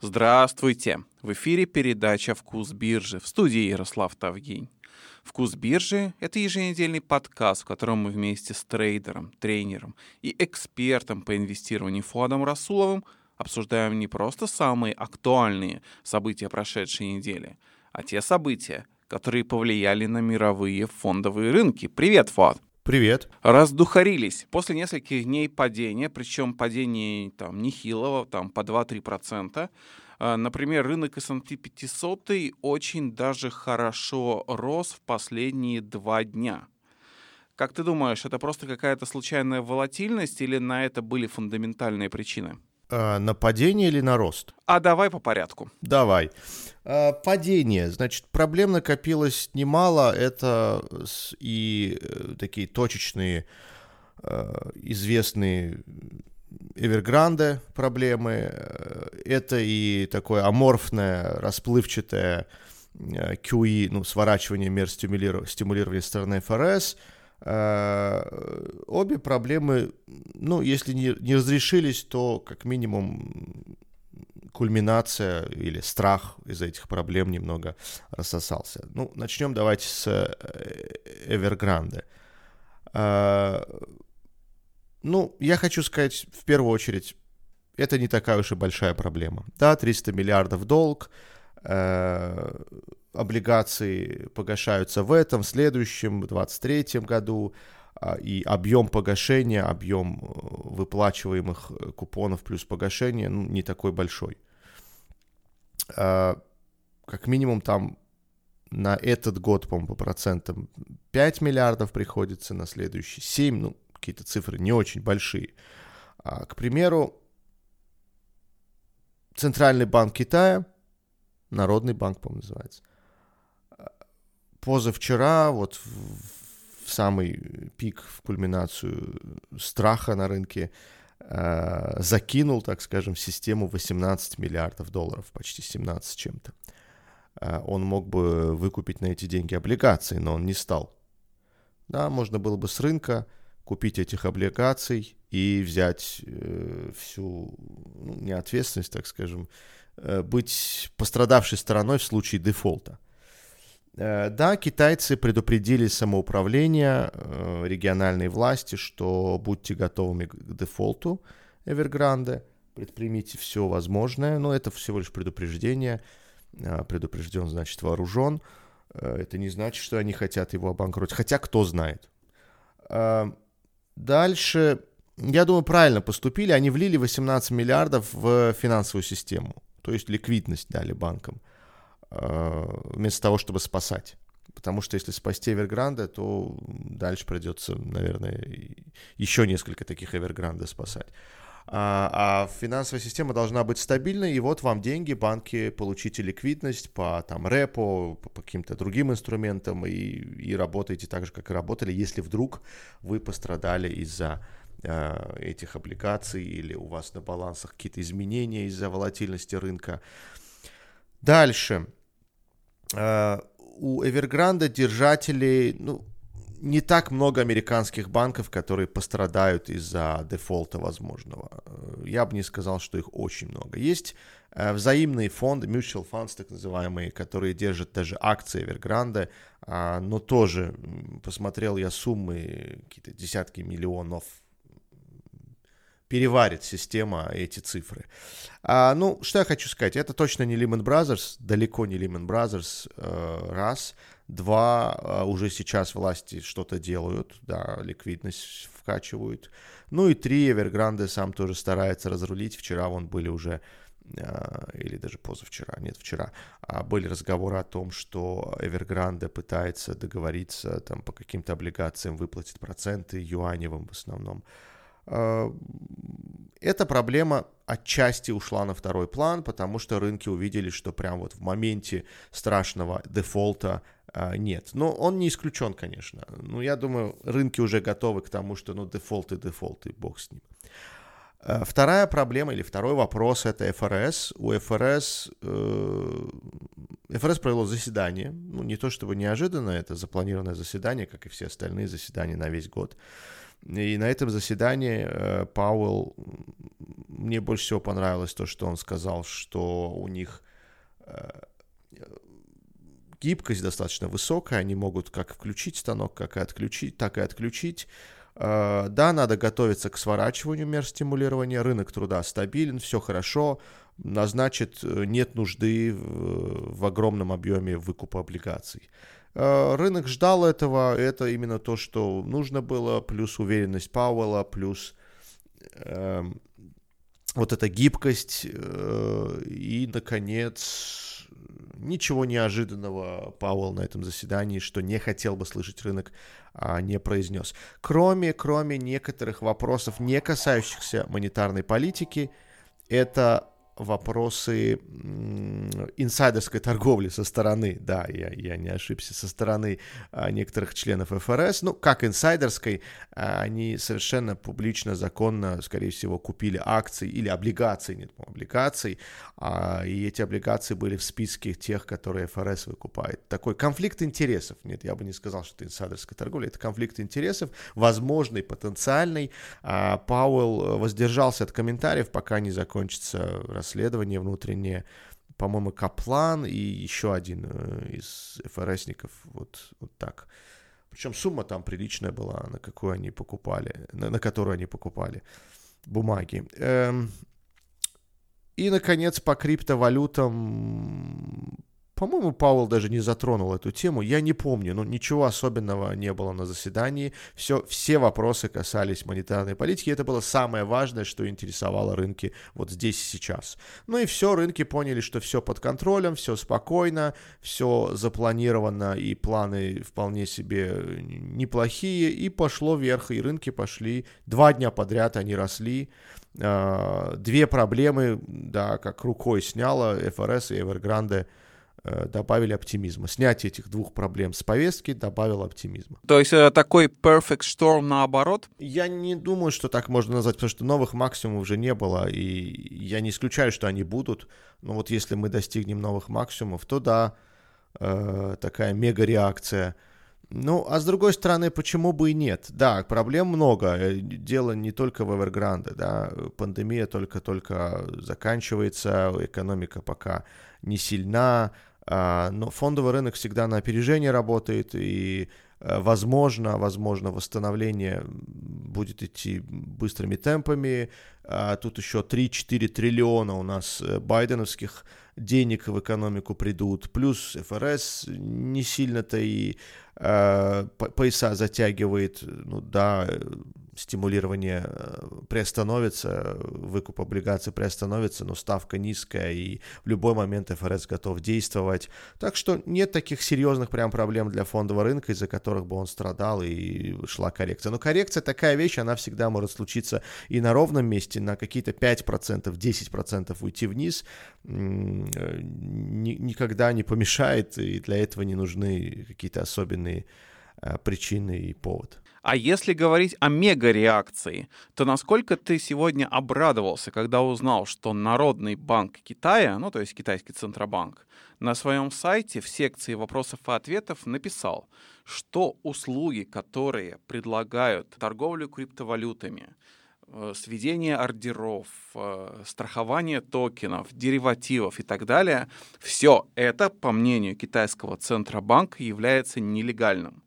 Здравствуйте! В эфире передача «Вкус биржи» в студии Ярослав Тавгень. «Вкус биржи» — это еженедельный подкаст, в котором мы вместе с трейдером, тренером и экспертом по инвестированию Фуадом Расуловым обсуждаем не просто самые актуальные события прошедшей недели, а те события, которые повлияли на мировые фондовые рынки. Привет, Фуад! Привет. Раздухарились. После нескольких дней падения, причем падений там нехилого, там по 2-3%, а, Например, рынок S&P 500 очень даже хорошо рос в последние два дня. Как ты думаешь, это просто какая-то случайная волатильность или на это были фундаментальные причины? А, на падение или на рост? А давай по порядку. Давай. А, падение. Значит, проблем накопилось немало. Это и э, такие точечные, известные Эвергранде проблемы. Это и такое аморфное, расплывчатое QE, ну, сворачивание мер стимулирования стороны ФРС – Э, обе проблемы, ну, если не, не разрешились, то как минимум кульминация или страх из этих проблем немного рассосался. Ну, начнем давайте с Эвергранде. Э, ну, я хочу сказать в первую очередь, это не такая уж и большая проблема. Да, 300 миллиардов долг, э, облигации погашаются в этом, в следующем, в 2023 году, а, и объем погашения, объем э, выплачиваемых э, купонов плюс погашения ну, не такой большой. А, как минимум там на этот год, по-моему, по процентам 5 миллиардов приходится, на следующий 7, ну, какие-то цифры не очень большие. А, к примеру, Центральный банк Китая, Народный банк, по-моему, называется, позавчера, вот в, самый пик, в кульминацию страха на рынке, э, закинул, так скажем, в систему 18 миллиардов долларов, почти 17 чем-то. Э, он мог бы выкупить на эти деньги облигации, но он не стал. Да, можно было бы с рынка купить этих облигаций и взять э, всю ну, неответственность, так скажем, э, быть пострадавшей стороной в случае дефолта. Э, да, китайцы предупредили самоуправление, э, региональные власти, что будьте готовыми к дефолту Эвергранде, предпримите все возможное, но это всего лишь предупреждение, э, предупрежден, значит, вооружен, это не значит, что они хотят его обанкротить, хотя кто знает. Дальше, я думаю, правильно поступили, они влили 18 миллиардов в финансовую систему, то есть ликвидность дали банкам. Э, вместо того, чтобы спасать. Потому что если спасти Эвергранде, то дальше придется, наверное, еще несколько таких Эвергранде спасать. А, а финансовая система должна быть стабильной, и вот вам деньги, банки, получите ликвидность по там репо, по, по каким-то другим инструментам, и, и работаете так же, как и работали, если вдруг вы пострадали из-за э, этих облигаций или у вас на балансах какие-то изменения из-за волатильности рынка. Дальше. Э, у Evergrande держателей, ну, не так много американских банков, которые пострадают из-за дефолта возможного. Э, я бы не сказал, что их очень много. Есть э, взаимные фонды, mutual funds так называемые, которые держат даже акции Evergrande, а, но тоже посмотрел я суммы, какие-то десятки миллионов переварит система эти цифры. А, ну, что я хочу сказать, это точно не Lehman Brothers, далеко не Lehman Brothers, э, раз. Два, э, уже сейчас власти что-то делают, да, ликвидность вкачивают. Ну и три, Evergrande сам тоже старается разрулить. Вчера вон были уже э, или даже позавчера, нет, вчера, а были разговоры о том, что Evergrande пытается договориться там по каким-то облигациям выплатить проценты юаневым в основном. Э, эта проблема отчасти ушла на второй план, потому что рынки увидели, что прям вот в моменте страшного дефолта э, нет. Но он не исключен, конечно. Ну, я думаю, рынки уже готовы к тому, что ну дефолт и дефолт, и бог с ним. Э, вторая проблема или второй вопрос это ФРС. У ФРС ФРС провело заседание, ну не то чтобы неожиданно, это запланированное заседание, как и все остальные заседания на весь год И на этом заседании э, Пауэлл, мне больше всего понравилось то, что он сказал, что у них э, гибкость достаточно высокая, они могут как включить станок, как и отключить, так и отключить. Э, да, надо готовиться к сворачиванию мер стимулирования, рынок труда стабилен, все хорошо, а значит, нет нужды в, в огромном объеме выкупа облигаций. Э, рынок ждал этого, это именно то, что нужно было, плюс уверенность Пауэлла, плюс э, вот эта гибкость э, и, наконец, ничего неожиданного Пауэлл на этом заседании, что не хотел бы слышать рынок, а не произнес. Кроме, кроме некоторых вопросов, не касающихся монетарной политики, это вопросы инсайдерской торговли со стороны, да, я, я не ошибся, со стороны а, некоторых членов ФРС, ну, как инсайдерской, а, они совершенно публично, законно, скорее всего, купили акции или облигации, нет, облигаций, а, и эти облигации были в списке тех, которые ФРС выкупает. Такой конфликт интересов, нет, я бы не сказал, что это инсайдерская торговля, это конфликт интересов, возможный, потенциальный. Пауэлл воздержался от комментариев, пока не закончится расследование внутреннее, по-моему, Каплан и еще один э, из ФРСников, вот, вот так. Причем сумма там приличная была, на какую они покупали, на, на которую они покупали бумаги. Эм, и, наконец, по криптовалютам по-моему, Пауэлл даже не затронул эту тему. Я не помню, но ничего особенного не было на заседании. Все, все вопросы касались монетарной политики. Это было самое важное, что интересовало рынки вот здесь и сейчас. Ну и все, рынки поняли, что все под контролем, все спокойно, все запланировано, и планы вполне себе неплохие. И пошло вверх, и рынки пошли. Два дня подряд они росли. А, две проблемы, да, как рукой сняло ФРС и Evergrande – Э, добавили оптимизма. Снятие этих двух проблем с повестки добавило оптимизма. То есть э, такой perfect storm наоборот? Я не думаю, что так можно назвать, потому что новых максимумов уже не было, и я не исключаю, что они будут. Но вот если мы достигнем новых максимумов, то да, э, такая мега-реакция. Ну, а с другой стороны, почему бы и нет? Да, проблем много. Э, дело не только в Evergrande, да. Пандемия только-только заканчивается, экономика пока не сильна, но фондовый рынок всегда на опережение работает, и э, возможно, возможно, восстановление будет идти быстрыми темпами. А тут еще 3-4 триллиона у нас э, байденовских денег в экономику придут, плюс ФРС не сильно-то и э, пояса затягивает, ну да, стимулирование э, приостановится, выкуп облигаций приостановится, но ставка низкая, и в любой момент ФРС готов действовать. Так что нет таких серьезных прям проблем для фондового рынка, из-за которых бы он страдал и шла коррекция. Но коррекция такая вещь, она всегда может случиться и на ровном месте, на какие-то 5%, 10% уйти вниз, э, никогда не помешает, и для этого не нужны какие-то особенные э, причины и повод. А если говорить о мега-реакции, то насколько ты сегодня обрадовался, когда узнал, что Народный банк Китая, ну то есть китайский Центробанк, на своем сайте в секции вопросов и ответов написал, что услуги, которые предлагают торговлю криптовалютами, сведение ордеров, э, страхование токенов, деривативов и так далее, все это, по мнению китайского Центробанка, является нелегальным.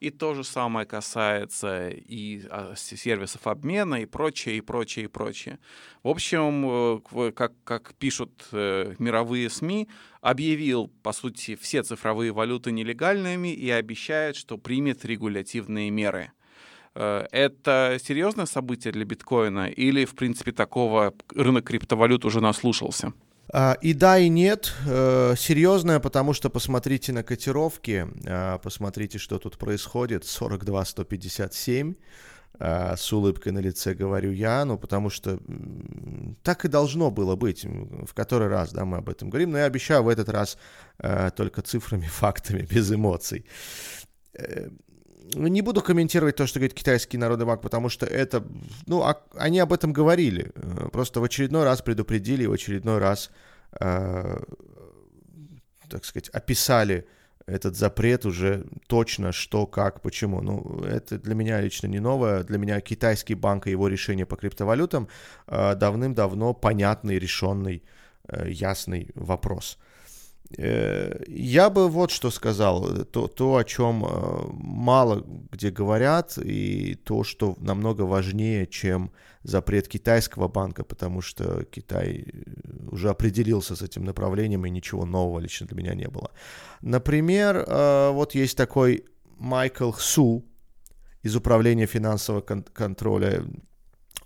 И то же самое касается и а, сервисов обмена, и прочее, и прочее, и прочее. В общем, э, как, как пишут э, мировые СМИ, объявил, по сути, все цифровые валюты нелегальными и обещает, что примет регулятивные меры. Э, это серьезное событие для биткоина или, в принципе, такого рынок криптовалют уже наслушался? А, и да, и нет. Э, Серьезная, потому что посмотрите на котировки, а, посмотрите, что тут происходит. 42-157. А, с улыбкой на лице говорю я, ну потому что так и должно было быть. В который раз, да, мы об этом говорим. Но я обещаю в этот раз э, только цифрами, фактами, без эмоций. Э, не буду комментировать то, что говорит китайский народный банк, потому что это, ну, а, они об этом говорили, э, просто в очередной раз предупредили, в очередной раз, э, так сказать, описали этот запрет уже точно что, как, почему. Ну, это для меня лично не новое. Для меня китайский банк и его решение по криптовалютам э, давным-давно понятный, решенный, э, ясный вопрос. Я бы вот что сказал, то, то, о чем э, мало где говорят, и то, что намного важнее, чем запрет китайского банка, потому что Китай э, уже определился с этим направлением, и ничего нового лично для меня не было. Например, вот есть такой Майкл Су из Управления финансового контроля,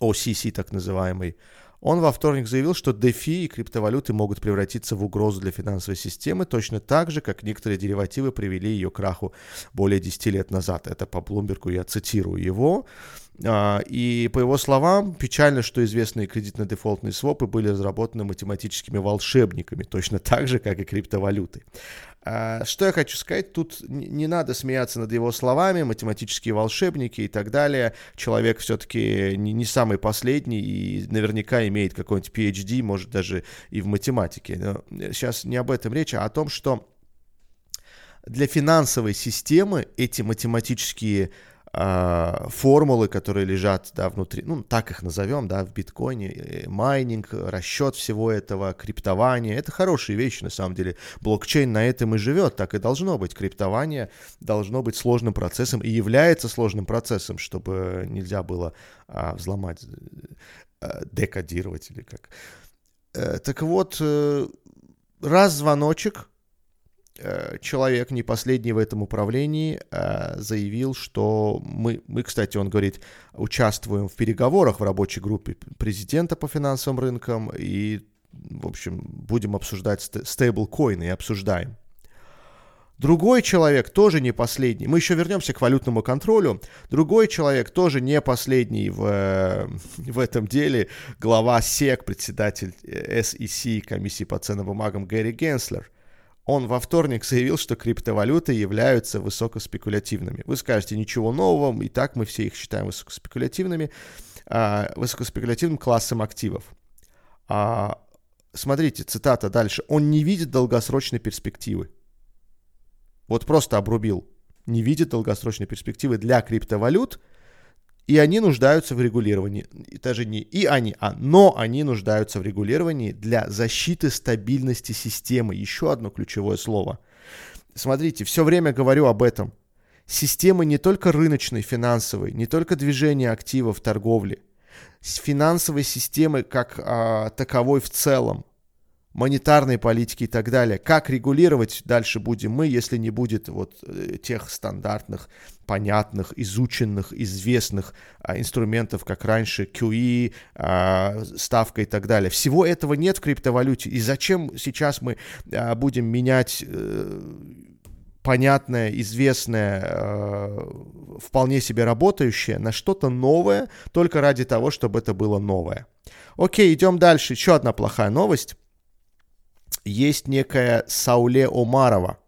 OCC так называемый, он во вторник заявил, что DeFi и криптовалюты могут превратиться в угрозу для финансовой системы точно так же, как некоторые деривативы привели ее к краху более 10 лет назад. Это по Блумбергу, я цитирую его. А, и по его словам, печально, что известные кредитно-дефолтные свопы были разработаны математическими волшебниками, точно так же, как и криптовалюты. А, что я хочу сказать, тут не надо смеяться над его словами, математические волшебники и так далее. Человек все-таки не, самый последний и наверняка имеет какой-нибудь PhD, может даже и в математике. Но сейчас не об этом речь, а о том, что для финансовой системы эти математические формулы, которые лежат да, внутри, ну, так их назовем, да, в биткоине, э, майнинг, расчет всего этого, криптование, это хорошие вещи, на самом деле. Блокчейн на этом и живет, так и должно быть. Криптование должно быть сложным процессом и является сложным процессом, чтобы нельзя было а, взломать, а, декодировать или как. Так вот, раз звоночек, Э, человек, не последний в этом управлении, э, заявил, что мы, мы, кстати, он говорит, участвуем в переговорах в рабочей группе президента по финансовым рынкам и, в общем, будем обсуждать стейблкоины и обсуждаем. Другой человек тоже не последний. Мы еще вернемся к валютному контролю. Другой человек тоже не последний в, э, в этом деле. Глава СЕК, председатель SEC, комиссии по ценным бумагам Гэри Генслер. Он во вторник заявил, что криптовалюты являются высокоспекулятивными. Вы скажете, ничего нового, и так мы все их считаем высокоспекулятивными, а, высокоспекулятивным классом активов. А, смотрите, цитата дальше. Он не видит долгосрочной перспективы. Вот просто обрубил. Не видит долгосрочной перспективы для криптовалют – и они нуждаются в регулировании. И даже не и они, а но они нуждаются в регулировании для защиты стабильности системы. Еще одно ключевое слово. Смотрите, все время говорю об этом. Системы не только рыночной, финансовой, не только движения активов, торговли, финансовой системы как а, таковой в целом монетарной политики и так далее. Как регулировать дальше будем мы, если не будет вот э, тех стандартных, понятных, изученных, известных а, инструментов, как раньше QE, а, ставка и так далее. Всего этого нет в криптовалюте. И зачем сейчас мы а, будем менять а, понятное, известное, э, вполне себе работающее на что-то новое, только ради того, чтобы это было новое. Окей, идем дальше. Еще одна плохая новость есть некая Сауле Омарова,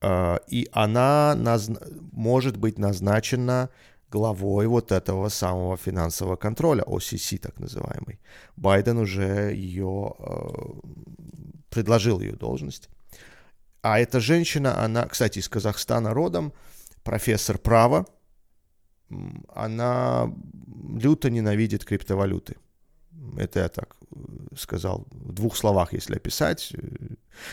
а, и она наз... может быть назначена главой вот этого самого финансового контроля, OCC так называемый. Байден уже ее э, предложил ее должность. А эта женщина, она, кстати, из Казахстана родом, профессор права, она люто ненавидит криптовалюты. Это я так э, сказал в двух словах, если описать.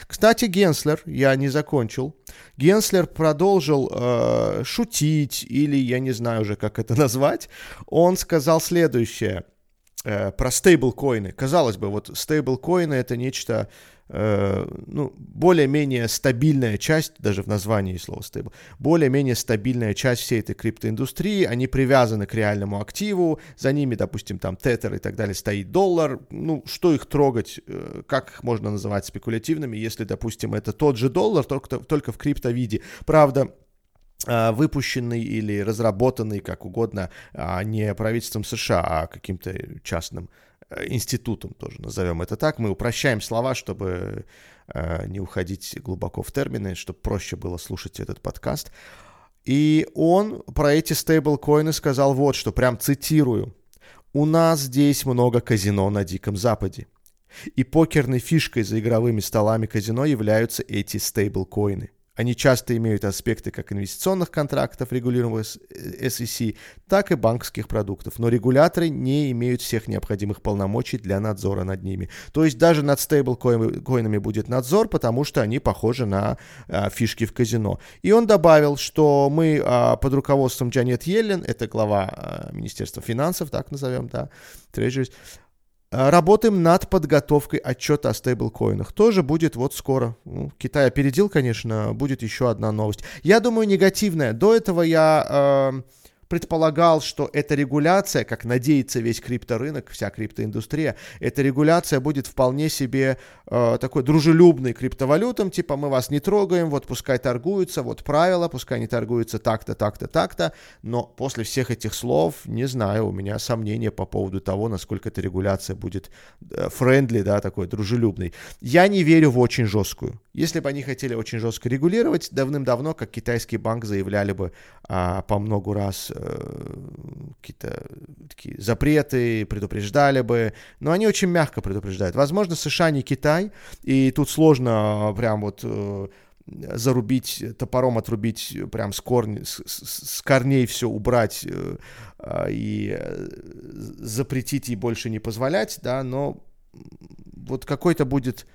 Кстати, Генслер, я не закончил. Генслер продолжил э, шутить, или я не знаю уже, как это назвать. Он сказал следующее э, про стейблкоины. Казалось бы, вот стейблкоины это нечто Э, ну, более-менее стабильная часть, даже в названии слова стейбл, более-менее стабильная часть всей этой криптоиндустрии, они привязаны к реальному активу, за ними, допустим, там тетер и так далее стоит доллар, ну, что их трогать, э, как их можно называть спекулятивными, если, допустим, это тот же доллар, только, только в криптовиде. Правда, э, выпущенный или разработанный, как угодно, а не правительством США, а каким-то частным институтом тоже назовем это так. Мы упрощаем слова, чтобы э, не уходить глубоко в термины, чтобы проще было слушать этот подкаст. И он про эти стейблкоины сказал вот что, прям цитирую. «У нас здесь много казино на Диком Западе. И покерной фишкой за игровыми столами казино являются эти стейблкоины – они часто имеют аспекты как инвестиционных контрактов, регулируемых SEC, так и банковских продуктов, но регуляторы не имеют всех необходимых полномочий для надзора над ними. То есть даже над стейблкоинами будет надзор, потому что они похожи на а, фишки в казино. И он добавил, что мы а, под руководством Джанет Йеллен, это глава а, Министерства финансов, так назовем, да, Treasuries, Э, работаем над подготовкой отчета о стейблкоинах. Тоже будет вот скоро. Ну, Китай опередил, конечно, будет еще одна новость. Я думаю, негативная. До этого я... Э, предполагал, что эта регуляция, как надеется весь крипторынок, вся криптоиндустрия, эта регуляция будет вполне себе э, такой дружелюбной криптовалютам, типа мы вас не трогаем, вот пускай торгуются, вот правила, пускай не торгуются так-то, так-то, так-то, но после всех этих слов, не знаю, у меня сомнения по поводу того, насколько эта регуляция будет френдли, э, да, такой дружелюбной. Я не верю в очень жесткую. Если бы они хотели очень жестко регулировать, давным-давно, как китайский банк заявляли бы а, по много раз Э, какие-то такие запреты, предупреждали бы, но они очень мягко предупреждают. Возможно, США не Китай, и тут сложно прям вот э, зарубить, топором отрубить, прям с, корни, с, с корней все убрать э, и запретить и больше не позволять, да, но вот какой-то будет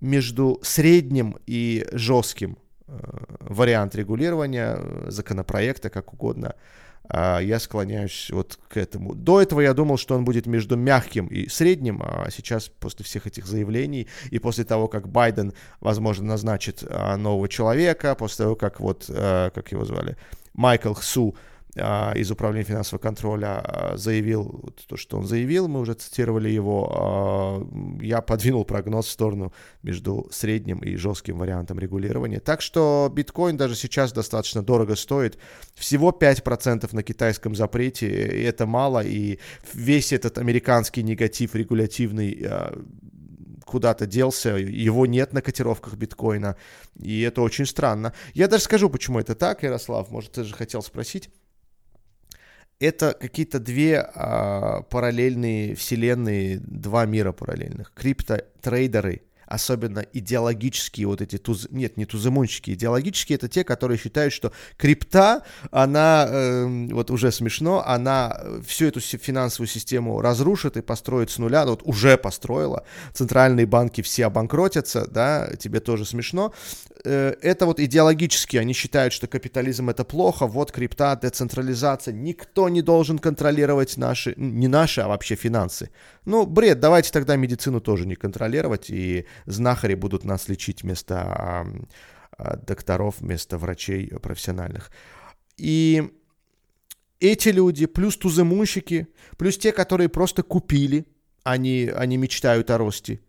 между средним и жестким вариант регулирования законопроекта, как угодно, а, я склоняюсь вот к этому. До этого я думал, что он будет между мягким и средним, а сейчас после всех этих заявлений и после того, как Байден, возможно, назначит а, нового человека, после того, как вот, а, как его звали, Майкл Хсу из Управления финансового контроля а, заявил то, что он заявил, мы уже цитировали его, а, я подвинул прогноз в сторону между средним и жестким вариантом регулирования. Так что биткоин даже сейчас достаточно дорого стоит. Всего 5% на китайском запрете, и это мало, и весь этот американский негатив регулятивный куда-то делся, его нет на котировках биткоина, и это очень странно. Я даже скажу, почему это так, Ярослав, может, ты же хотел спросить это какие-то две а, параллельные вселенные, два мира параллельных. Крипто-трейдеры особенно идеологические вот эти, туз... нет, не тузымунщики, идеологические это те, которые считают, что крипта, она, э, вот уже смешно, она всю эту финансовую систему разрушит и построит с нуля, ну, вот уже построила, центральные банки все обанкротятся, да, тебе тоже смешно. Э, это вот идеологически, они считают, что капитализм это плохо, вот крипта, децентрализация, никто не должен контролировать наши, не наши, а вообще финансы. Ну, бред, давайте тогда медицину тоже не контролировать, и знахари будут нас лечить вместо а, докторов, вместо врачей профессиональных. И эти люди, плюс туземунщики, плюс те, которые просто купили, они, они мечтают о росте,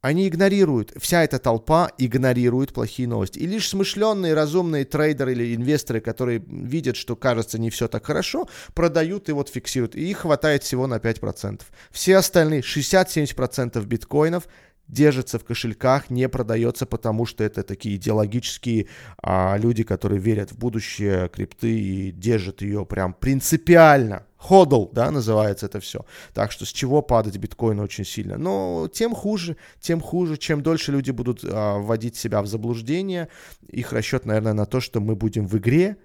они игнорируют, вся эта толпа игнорирует плохие новости. И лишь смышленные, разумные трейдеры или инвесторы, которые видят, что кажется не все так хорошо, продают и вот фиксируют. И их хватает всего на 5%. Все остальные 60-70% биткоинов держится в кошельках, не продается, потому что это такие идеологические а, люди, которые верят в будущее крипты и держат ее прям принципиально. Ходл, да, называется это все. Так что с чего падать биткоин очень сильно? Но тем хуже, тем хуже. Чем дольше люди будут а, вводить себя в заблуждение, их расчет, наверное, на то, что мы будем в игре,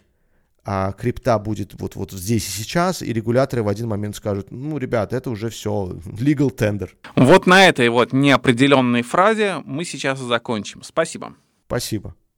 а крипта будет вот, вот здесь и сейчас, и регуляторы в один момент скажут, ну, ребят, это уже все legal tender. Вот на этой вот неопределенной фразе мы сейчас и закончим. Спасибо. Спасибо.